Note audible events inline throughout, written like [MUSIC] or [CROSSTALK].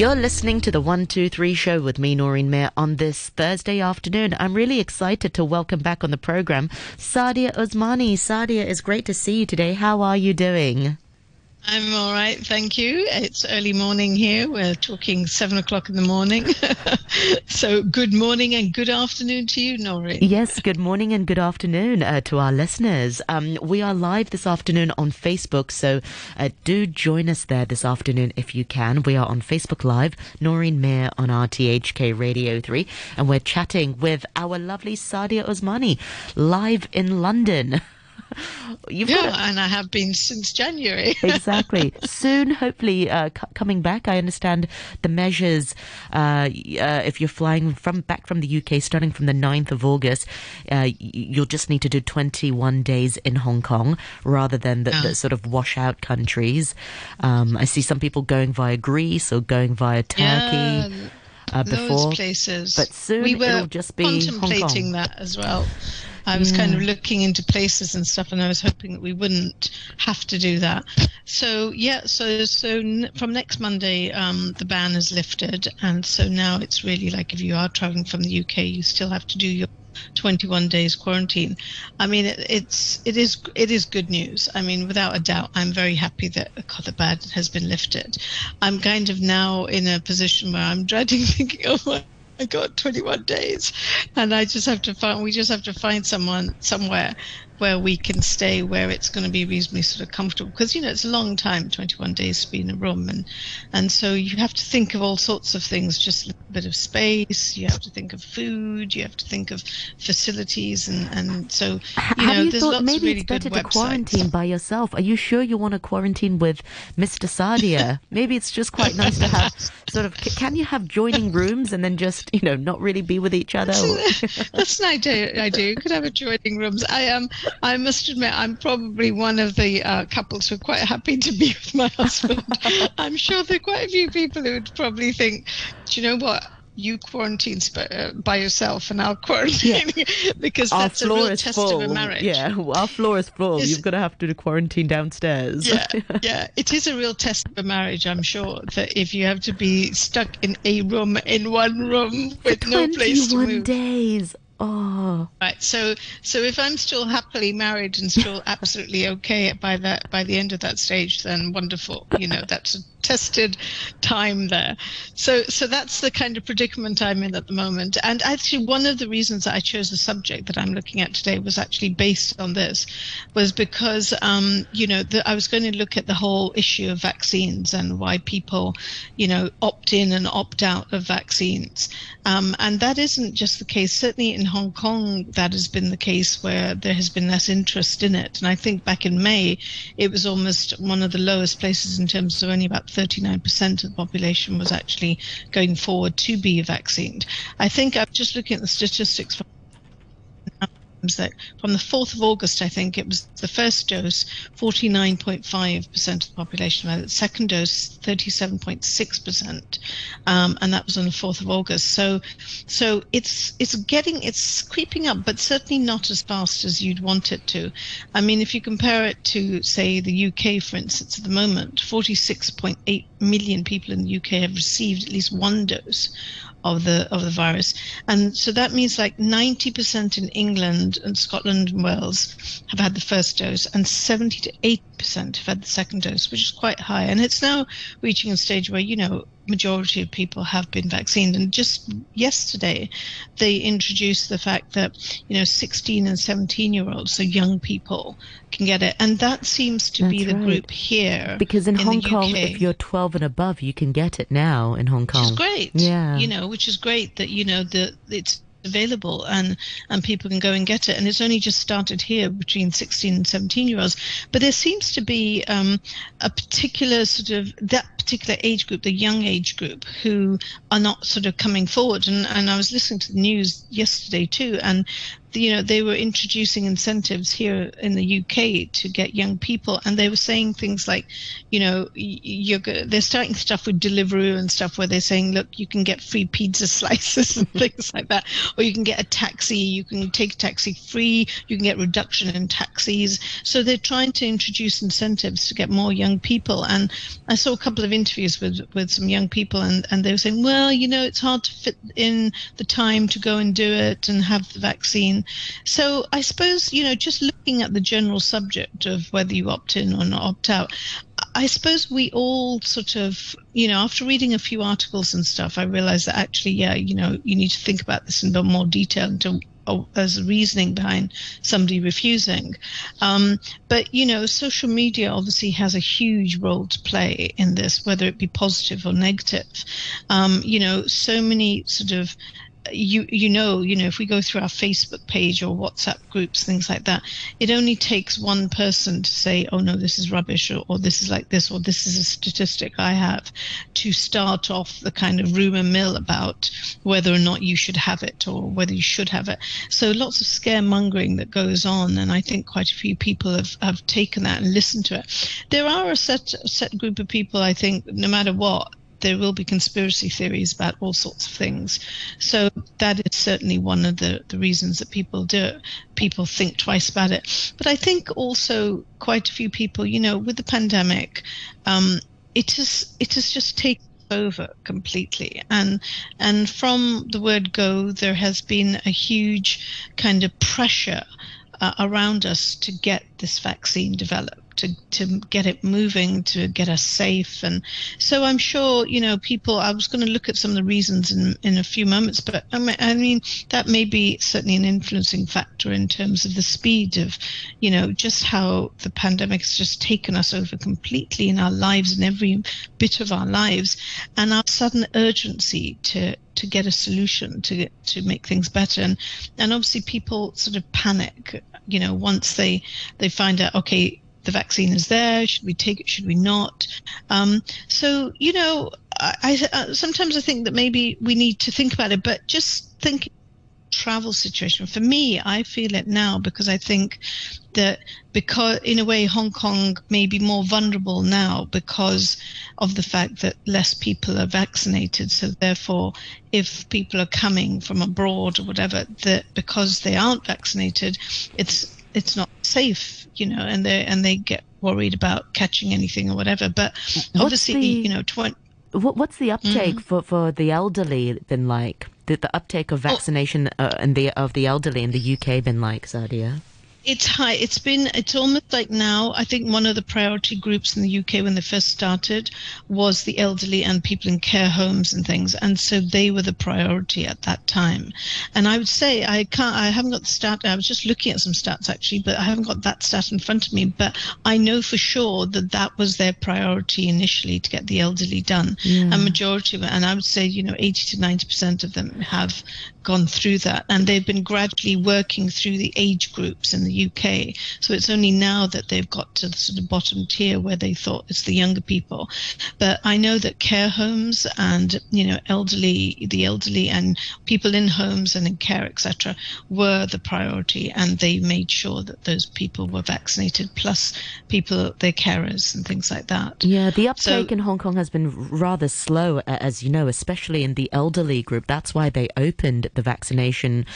You're listening to the 123 show with me, Noreen Mehra, on this Thursday afternoon. I'm really excited to welcome back on the program Sadia Osmani. Sadia, it's great to see you today. How are you doing? I'm all right, thank you. It's early morning here. We're talking seven o'clock in the morning. [LAUGHS] so, good morning and good afternoon to you, Noreen. Yes, good morning and good afternoon uh, to our listeners. Um, we are live this afternoon on Facebook, so uh, do join us there this afternoon if you can. We are on Facebook Live, Noreen Mehra on RTHK Radio 3, and we're chatting with our lovely Sadia Osmani live in London. [LAUGHS] [LAUGHS] You've yeah, and I have been since January. [LAUGHS] exactly. Soon, hopefully, uh, c- coming back. I understand the measures. Uh, uh, if you're flying from back from the UK, starting from the 9th of August, uh, you'll just need to do 21 days in Hong Kong rather than the, the sort of washout countries. Um, I see some people going via Greece or going via Turkey. Yeah. Uh, before, Those places. But soon we were it'll just be contemplating that as well. I was yeah. kind of looking into places and stuff, and I was hoping that we wouldn't have to do that. So yeah, so so n- from next Monday, um, the ban is lifted, and so now it's really like if you are traveling from the UK, you still have to do your 21 days quarantine. I mean, it, it's it is it is good news. I mean, without a doubt, I'm very happy that the ban has been lifted. I'm kind of now in a position where I'm dreading [LAUGHS] thinking, oh my I got 21 days, and I just have to find. We just have to find someone somewhere where we can stay where it's going to be reasonably sort of comfortable because you know it's a long time 21 days to be in a room and and so you have to think of all sorts of things just a bit of space you have to think of food you have to think of facilities and and so you have know you there's thought lots maybe of really it's better good to websites. quarantine by yourself? Are you sure you want to quarantine with mr sadia? [LAUGHS] Maybe it's just quite nice to have sort of can you have joining rooms and then just you know not really be with each other that's, [LAUGHS] that's an idea i do could have a joining rooms. I am um, I must admit, I'm probably one of the uh, couples who are quite happy to be with my husband. [LAUGHS] I'm sure there are quite a few people who would probably think, do you know what? You quarantine sp- uh, by yourself, and I'll quarantine yeah. [LAUGHS] because our that's a real test full. of a marriage. Yeah, our floor is full. You've got to have to do quarantine downstairs. Yeah, [LAUGHS] yeah, it is a real test of a marriage. I'm sure that if you have to be stuck in a room in one room with no place to move. days. Oh. Right. So so if I'm still happily married and still [LAUGHS] absolutely okay by that by the end of that stage, then wonderful. You know, that's a tested time there. So so that's the kind of predicament I'm in at the moment. And actually one of the reasons that I chose the subject that I'm looking at today was actually based on this, was because um, you know, the, I was going to look at the whole issue of vaccines and why people, you know, opt in and opt out of vaccines. Um, and that isn't just the case. Certainly in Hong Kong, that has been the case where there has been less interest in it. And I think back in May, it was almost one of the lowest places in terms of only about 39% of the population was actually going forward to be vaccinated. I think I'm just looking at the statistics that from the 4th of August, I think it was the first dose, 49.5% of the population had it, second dose, 37.6%, um, and that was on the 4th of August. So, so it's it's getting it's creeping up, but certainly not as fast as you'd want it to. I mean, if you compare it to say the UK, for instance, at the moment, 46.8 million people in the UK have received at least one dose of the of the virus, and so that means like 90% in England and Scotland and Wales have had the first dose, and 70 to 80 percent have had the second dose, which is quite high, and it's now reaching a stage where you know majority of people have been vaccinated. And just yesterday, they introduced the fact that you know 16 and 17 year olds, so young people, can get it, and that seems to That's be the right. group here. Because in, in Hong Kong, UK. if you're 12 and above, you can get it now in Hong Kong. Which is great. Yeah. You know, which is great that you know that it's available and and people can go and get it and it's only just started here between 16 and 17 year olds but there seems to be um, a particular sort of that particular age group the young age group who are not sort of coming forward and and I was listening to the news yesterday too and you know, they were introducing incentives here in the UK to get young people, and they were saying things like, you know, you're they're starting stuff with Deliveroo and stuff where they're saying, look, you can get free pizza [LAUGHS] slices and things like that, or you can get a taxi, you can take a taxi free, you can get reduction in taxis. So they're trying to introduce incentives to get more young people. And I saw a couple of interviews with with some young people, and and they were saying, well, you know, it's hard to fit in the time to go and do it and have the vaccine. So I suppose, you know, just looking at the general subject of whether you opt in or not opt out, I suppose we all sort of, you know, after reading a few articles and stuff, I realized that actually, yeah, you know, you need to think about this in more detail to as a reasoning behind somebody refusing. Um, but you know, social media obviously has a huge role to play in this, whether it be positive or negative. Um, you know, so many sort of you you know you know if we go through our facebook page or whatsapp groups things like that it only takes one person to say oh no this is rubbish or, or this is like this or this is a statistic i have to start off the kind of rumor mill about whether or not you should have it or whether you should have it. So lots of scaremongering that goes on and i think quite a few people have, have taken that and listened to it. There are a set set group of people i think no matter what there will be conspiracy theories about all sorts of things. So that is certainly one of the, the reasons that people do it. People think twice about it. But I think also quite a few people, you know, with the pandemic, um, it has just taken over completely and and from the word go there has been a huge kind of pressure uh, around us to get this vaccine developed to, to get it moving, to get us safe. And so I'm sure, you know, people, I was going to look at some of the reasons in, in a few moments, but I mean, I mean, that may be certainly an influencing factor in terms of the speed of, you know, just how the pandemic has just taken us over completely in our lives and every bit of our lives and our sudden urgency to, to get a solution to to make things better and and obviously people sort of panic you know once they they find out okay the vaccine is there. Should we take it? Should we not? Um, so, you know, I, I uh, sometimes I think that maybe we need to think about it, but just think travel situation. For me, I feel it now because I think that because in a way Hong Kong may be more vulnerable now because of the fact that less people are vaccinated. So therefore, if people are coming from abroad or whatever, that because they aren't vaccinated, it's it's not safe, you know, and they and they get worried about catching anything or whatever. But what's obviously, the, you know, tw- what, what's the uptake mm. for, for the elderly been like? The, the uptake of vaccination oh. uh, and the of the elderly in the UK been like, Sadia? It's high. It's been, it's almost like now, I think one of the priority groups in the UK when they first started was the elderly and people in care homes and things. And so they were the priority at that time. And I would say, I can't, I haven't got the stat, I was just looking at some stats actually, but I haven't got that stat in front of me. But I know for sure that that was their priority initially to get the elderly done. Yeah. A majority of it, and I would say, you know, 80 to 90% of them have gone through that. And they've been gradually working through the age groups in the UK. So it's only now that they've got to the sort of bottom tier where they thought it's the younger people. But I know that care homes and you know elderly, the elderly and people in homes and in care, etc., were the priority, and they made sure that those people were vaccinated, plus people their carers and things like that. Yeah, the uptake so, in Hong Kong has been rather slow, as you know, especially in the elderly group. That's why they opened the vaccination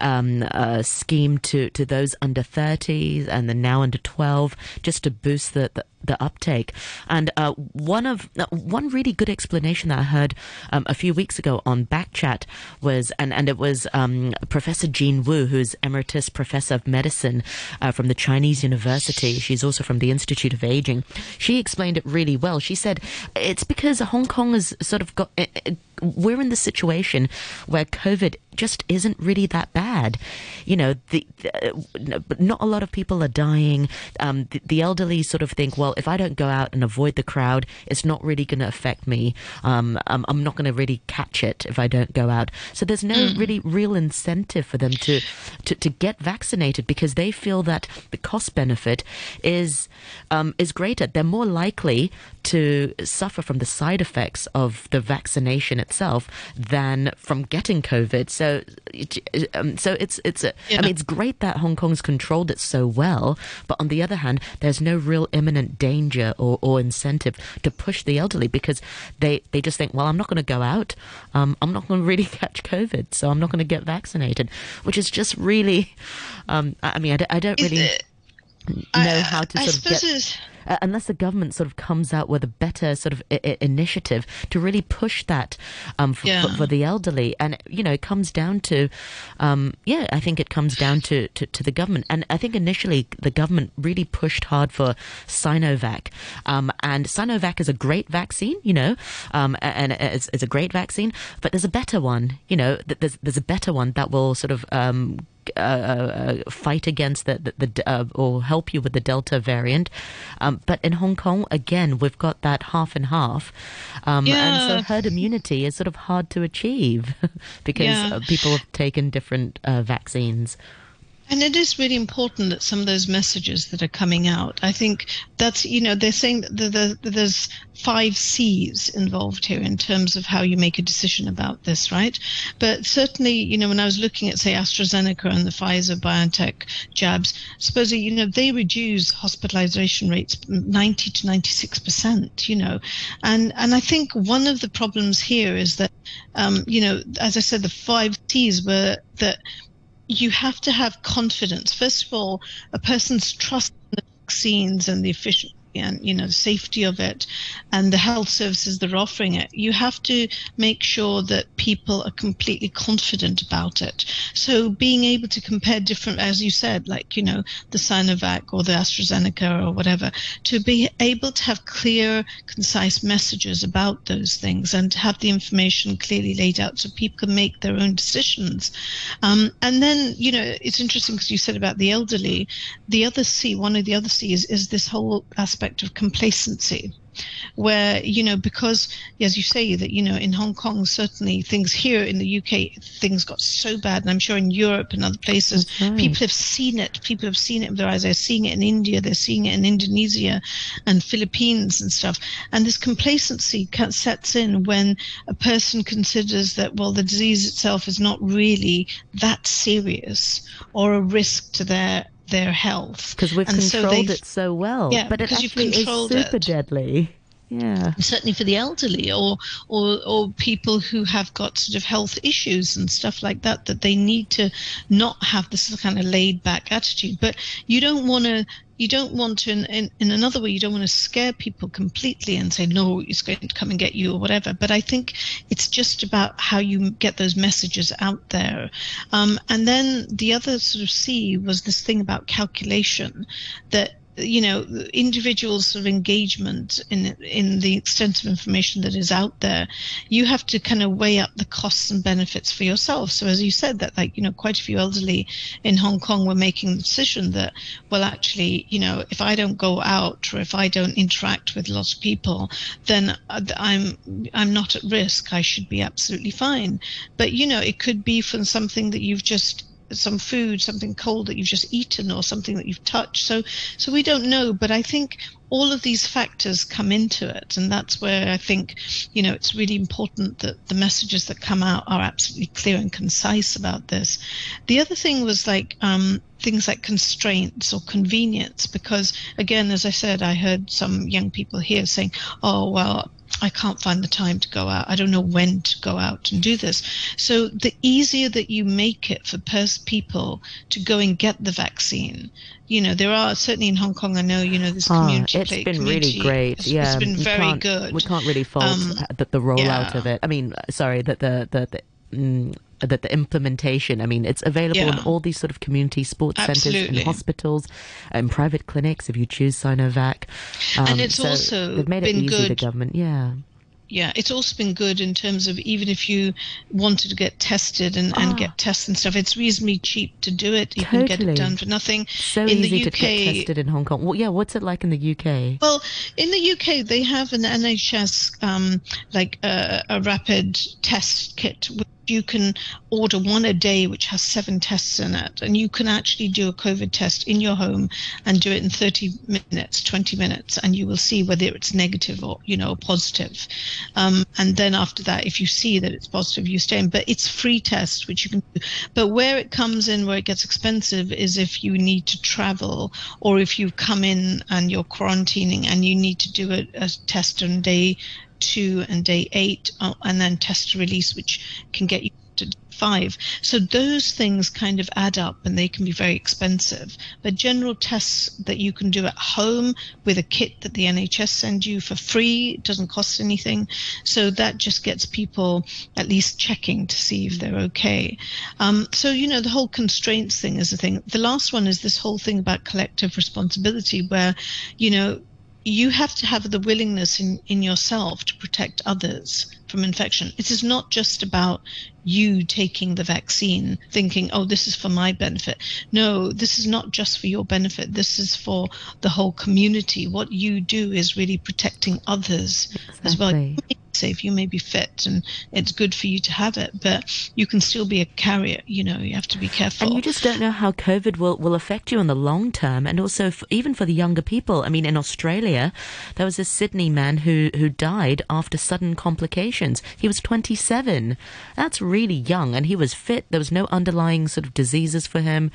um, uh, scheme to to those under under 30s and then now under 12 just to boost the, the the uptake. And uh, one of uh, one really good explanation that I heard um, a few weeks ago on Backchat was, and and it was um, Professor Jean Woo, who's emeritus professor of medicine uh, from the Chinese University. She's also from the Institute of Aging. She explained it really well. She said it's because Hong Kong has sort of got. We're in the situation where COVID just isn't really that bad. You know, the, the not a lot of people are dying. Um, the, the elderly sort of think, well, if I don't go out and avoid the crowd, it's not really going to affect me. Um, I'm, I'm, not going to really catch it if I don't go out. So there's no mm. really real incentive for them to, to, to get vaccinated because they feel that the cost benefit is um, is greater. They're more likely to suffer from the side effects of the vaccination itself than from getting COVID. So, um, so it's it's a, yeah. I mean it's great that Hong Kong's controlled it so well, but on the other hand, there's no real imminent danger or, or incentive to push the elderly because they they just think, well, I'm not going to go out, um, I'm not going to really [LAUGHS] catch COVID, so I'm not going to get vaccinated, which is just really, um, I mean, I, I don't really. It, know I, how to sort of get uh, unless the government sort of comes out with a better sort of I- I initiative to really push that um, for, yeah. for, for, the elderly. And, you know, it comes down to, um, yeah, I think it comes down to, to, to, the government. And I think initially the government really pushed hard for Sinovac. Um, and Sinovac is a great vaccine, you know, um, and it's, it's, a great vaccine, but there's a better one, you know, there's, there's a better one that will sort of um, uh, uh, fight against the, the, the uh, or help you with the Delta variant. Um, but in Hong Kong, again, we've got that half and half. Um, yeah. And so herd immunity is sort of hard to achieve [LAUGHS] because yeah. Uh, people have taken different uh, vaccines. And it is really important that some of those messages that are coming out, I think that's, you know, they're saying that the, the, there's five C's involved here in terms of how you make a decision about this, right? But certainly, you know, when I was looking at, say, AstraZeneca and the Pfizer BioNTech jabs, supposedly, you know, they reduce hospitalization rates 90 to 96%, you know. And, and I think one of the problems here is that, um, you know, as I said, the five C's were that you have to have confidence. First of all, a person's trust in the vaccines and the efficient and you know the safety of it and the health services that are offering it. You have to make sure that people are completely confident about it. So being able to compare different as you said like you know the sinovac or the astrazeneca or whatever to be able to have clear concise messages about those things and to have the information clearly laid out so people can make their own decisions. Um, and then you know it's interesting because you said about the elderly. The other c one of the other c is, is this whole aspect aspect of complacency where you know because as you say that you know in hong kong certainly things here in the uk things got so bad and i'm sure in europe and other places right. people have seen it. People have seen it with their eyes. They're seeing it in india. They're seeing it in indonesia and philippines and stuff. And this complacency sets in when a person considers that well the disease itself is not really that serious or a risk to their their health because we've and controlled so it so well. Yeah, but it actually is super deadly. Yeah, certainly for the elderly or or or people who have got sort of health issues and stuff like that, that they need to not have this kind of laid back attitude. But you don't want to you don't want to, in, in another way, you don't want to scare people completely and say, no, it's going to come and get you or whatever. But I think it's just about how you get those messages out there. Um, and then the other sort of C was this thing about calculation that you know individual sort of engagement in in the extent of information that is out there you have to kind of weigh up the costs and benefits for yourself. So as you said that like you know quite a few elderly in hong kong were making the decision that well actually you know if i don't go out or if i don't interact with lots of people then uh, i'm i'm not at risk. I should be absolutely fine. But you know it could be from something that you've just some food, something cold that you've just eaten or something that you've touched. So, so we don't know, but I think all of these factors come into it. And that's where I think, you know, it's really important that the messages that come out are absolutely clear and concise about this. The other thing was like, um, things like constraints or convenience, because again, as I said, I heard some young people here saying, oh, well, I can't find the time to go out. I don't know when to go out and do this. So the easier that you make it for pers- people to go and get the vaccine, you know, there are certainly in Hong Kong. I know, you know, this community. Oh, it's been really great. It's, yeah, it's been very good. We can't really fault um, the, the rollout yeah. of it. I mean, sorry that the the, the mm, that the implementation, I mean, it's available yeah. in all these sort of community sports Absolutely. centres, and hospitals, and private clinics if you choose Sinovac. Um, and it's so also they've made it easy, good. the government, yeah yeah, it's also been good in terms of even if you wanted to get tested and, and get ah. tests and stuff, it's reasonably cheap to do it. You totally. can get it done for nothing. So in easy the UK, to get tested in Hong Kong. Well, yeah, what's it like in the UK? Well, in the UK, they have an NHS um, like uh, a rapid test kit you can order one a day which has seven tests in it and you can actually do a covid test in your home and do it in 30 minutes 20 minutes and you will see whether it's negative or you know positive. Um, and then after that if you see that it's positive you stay in. But it's free test which you can do. But where it comes in where it gets expensive is if you need to travel or if you come in and you're quarantining and you need to do a, a test on day two and day eight, uh, and then test release, which can get you to five. So those things kind of add up and they can be very expensive. But general tests that you can do at home with a kit that the NHS send you for free it doesn't cost anything. So that just gets people at least checking to see if they're okay. Um, so, you know, the whole constraints thing is a thing. The last one is this whole thing about collective responsibility where, you know, you have to have the willingness in, in yourself to protect others from infection. It is not just about you taking the vaccine thinking, oh, this is for my benefit. No, this is not just for your benefit. This is for the whole community. What you do is really protecting others exactly. as well safe. You may be fit and it's good for you to have it, but you can still be a carrier. You know, you have to be careful. And you just don't know how COVID will, will affect you in the long term. And also, even for the younger people. I mean, in Australia, there was a Sydney man who, who died after sudden complications. He was 27. That's really young. And he was fit. There was no underlying sort of diseases for him.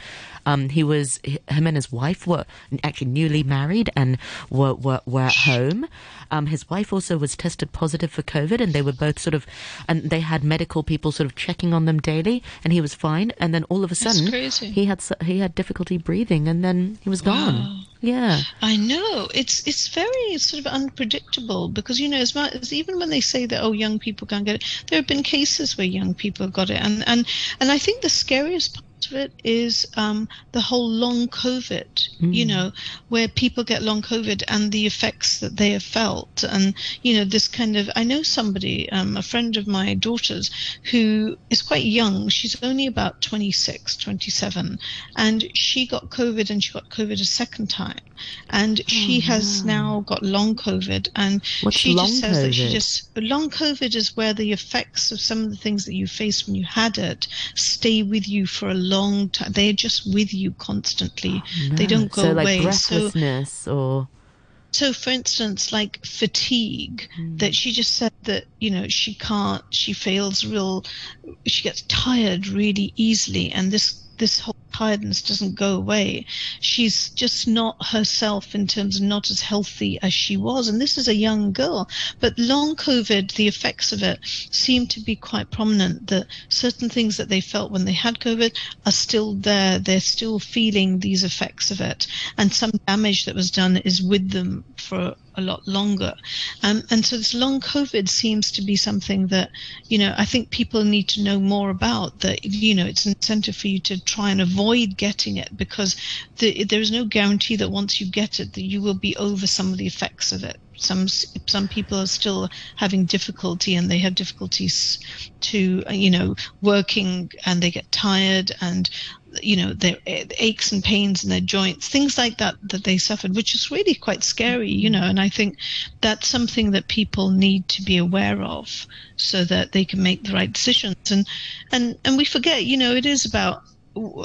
Um, he was, him and his wife were actually newly married and were, were, were at home. Um, his wife also was tested positive for COVID, and they were both sort of, and they had medical people sort of checking on them daily, and he was fine. And then all of a sudden, he had he had difficulty breathing, and then he was gone. Wow. Yeah, I know. It's it's very sort of unpredictable because you know as much as even when they say that oh young people can't get it, there have been cases where young people got it, and and and I think the scariest part of it is um, the whole long COVID, mm. you know, where people get long COVID and the effects that they have felt. And, you know, this kind of, I know somebody, um, a friend of my daughter's, who is quite young. She's only about 26, 27. And she got COVID and she got COVID a second time. And she oh, has now got long COVID. And What's she just says COVID? that she just, long COVID is where the effects of some of the things that you face when you had it stay with you for a long time. They're just with you constantly. No. They don't go so, like away. Breathlessness so, or so for instance like fatigue mm. that she just said that you know she can't she feels real she gets tired really easily and this this whole tiredness doesn't go away. She's just not herself in terms of not as healthy as she was. And this is a young girl. But long COVID, the effects of it seem to be quite prominent that certain things that they felt when they had COVID are still there. They're still feeling these effects of it. And some damage that was done is with them for a lot longer. Um, and so this long COVID seems to be something that, you know, I think people need to know more about that, you know, it's an incentive for you to try and avoid getting it because the, there is no guarantee that once you get it, that you will be over some of the effects of it. Some some people are still having difficulty and they have difficulties to you know working and they get tired and you know their eh, aches and pains in their joints things like that that they suffered which is really quite scary you mm-hmm. know and i think that's something that people need to be aware of so that they can make the right decisions. And and and we forget you know it is about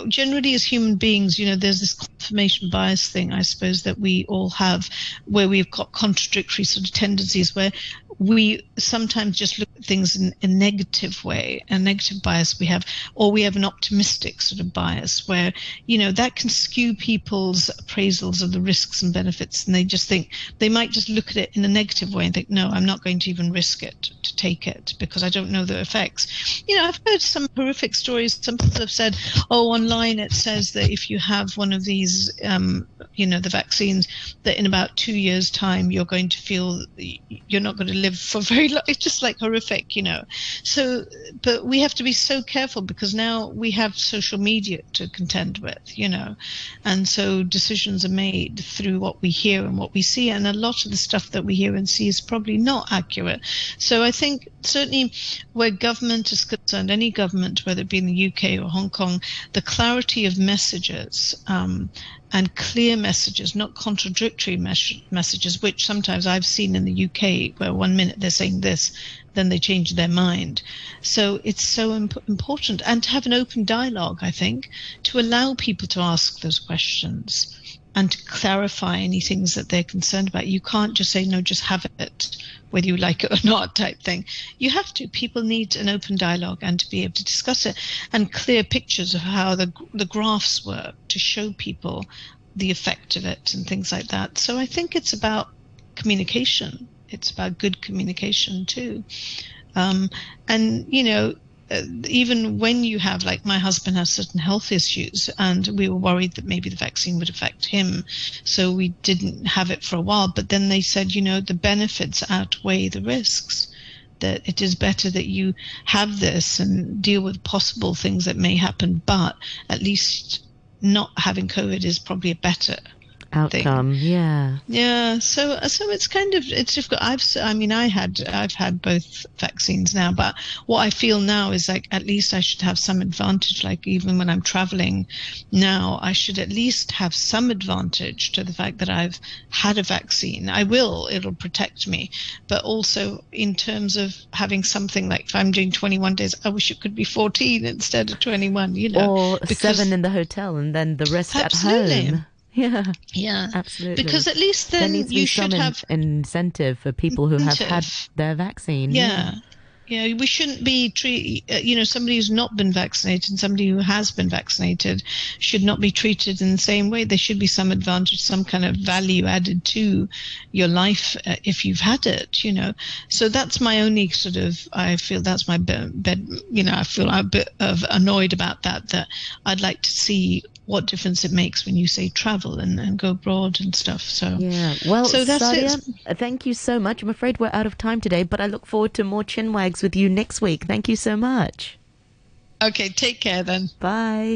generally as human beings you know there's this confirmation bias thing i suppose that we all have where we've got contradictory sort of tendencies where we sometimes just look at things in a negative way, a negative bias we have, or we have an optimistic sort of bias where, you know, that can skew people's appraisals of the risks and benefits. And they just think they might just look at it in a negative way and think, no, I'm not going to even risk it to take it because I don't know the effects. You know, I've heard some horrific stories. Some people have said, oh, online it says that if you have one of these, um, you know, the vaccines, that in about two years' time, you're going to feel you're not going to live live for very long. It's just like horrific, you know. So, but we have to be so careful because now we have social media to contend with, you know, and so decisions are made through what we hear and what we see, and a lot of the stuff that we hear and see is probably not accurate. So I think certainly where government is concerned, any government, whether it be in the UK or Hong Kong, the clarity of messages um, and clear messages, not contradictory mes- messages, which sometimes I've seen in the UK, where one minute they're saying this, then they change their mind. So it's so imp- important, and to have an open dialogue, I think, to allow people to ask those questions and to clarify any things that they're concerned about. You can't just say, no, just have it, whether you like it or [LAUGHS] not, type thing. You have to. People need an open dialogue and to be able to discuss it and clear pictures of how the, the graphs work to show people the effect of it and things like that. So I think it's about communication. It's about good communication too. Um, and, you know, uh, even when you have like my husband has certain health issues and we were worried that maybe the vaccine would affect him so we didn't have it for a while but then they said you know the benefits outweigh the risks that it is better that you have this and deal with possible things that may happen but at least not having covid is probably a better outcome. Thing. Yeah. Yeah. So so it's kind of it's difficult. I've I mean I had I've had both vaccines now, but what I feel now is like at least I should have some advantage. Like even when I'm traveling now, I should at least have some advantage to the fact that I've had a vaccine. I will. It'll protect me, but also in terms of having something like if I'm doing 21 days, I wish it could be 14 instead of 21. You know, or seven in the hotel and then the rest absolutely. at home. Yeah. Yeah. Absolutely. Because at least then you should have incentive for people who incentive. have had their vaccine. Yeah. yeah. Yeah, we shouldn't be treat. Uh, you know, somebody who's not been vaccinated and somebody who has been vaccinated should not be treated in the same way. There should be some advantage, some kind of value added to your life uh, if you've had it. You know, so that's my only sort of. I feel that's my bed. bed you know, I feel a bit of annoyed about that. That I'd like to see what difference it makes when you say travel and, and go abroad and stuff. So yeah, well, so that's Sadia, it. thank you so much. I'm afraid we're out of time today, but I look forward to more chinwags with you next week. Thank you so much. Okay, take care then. Bye.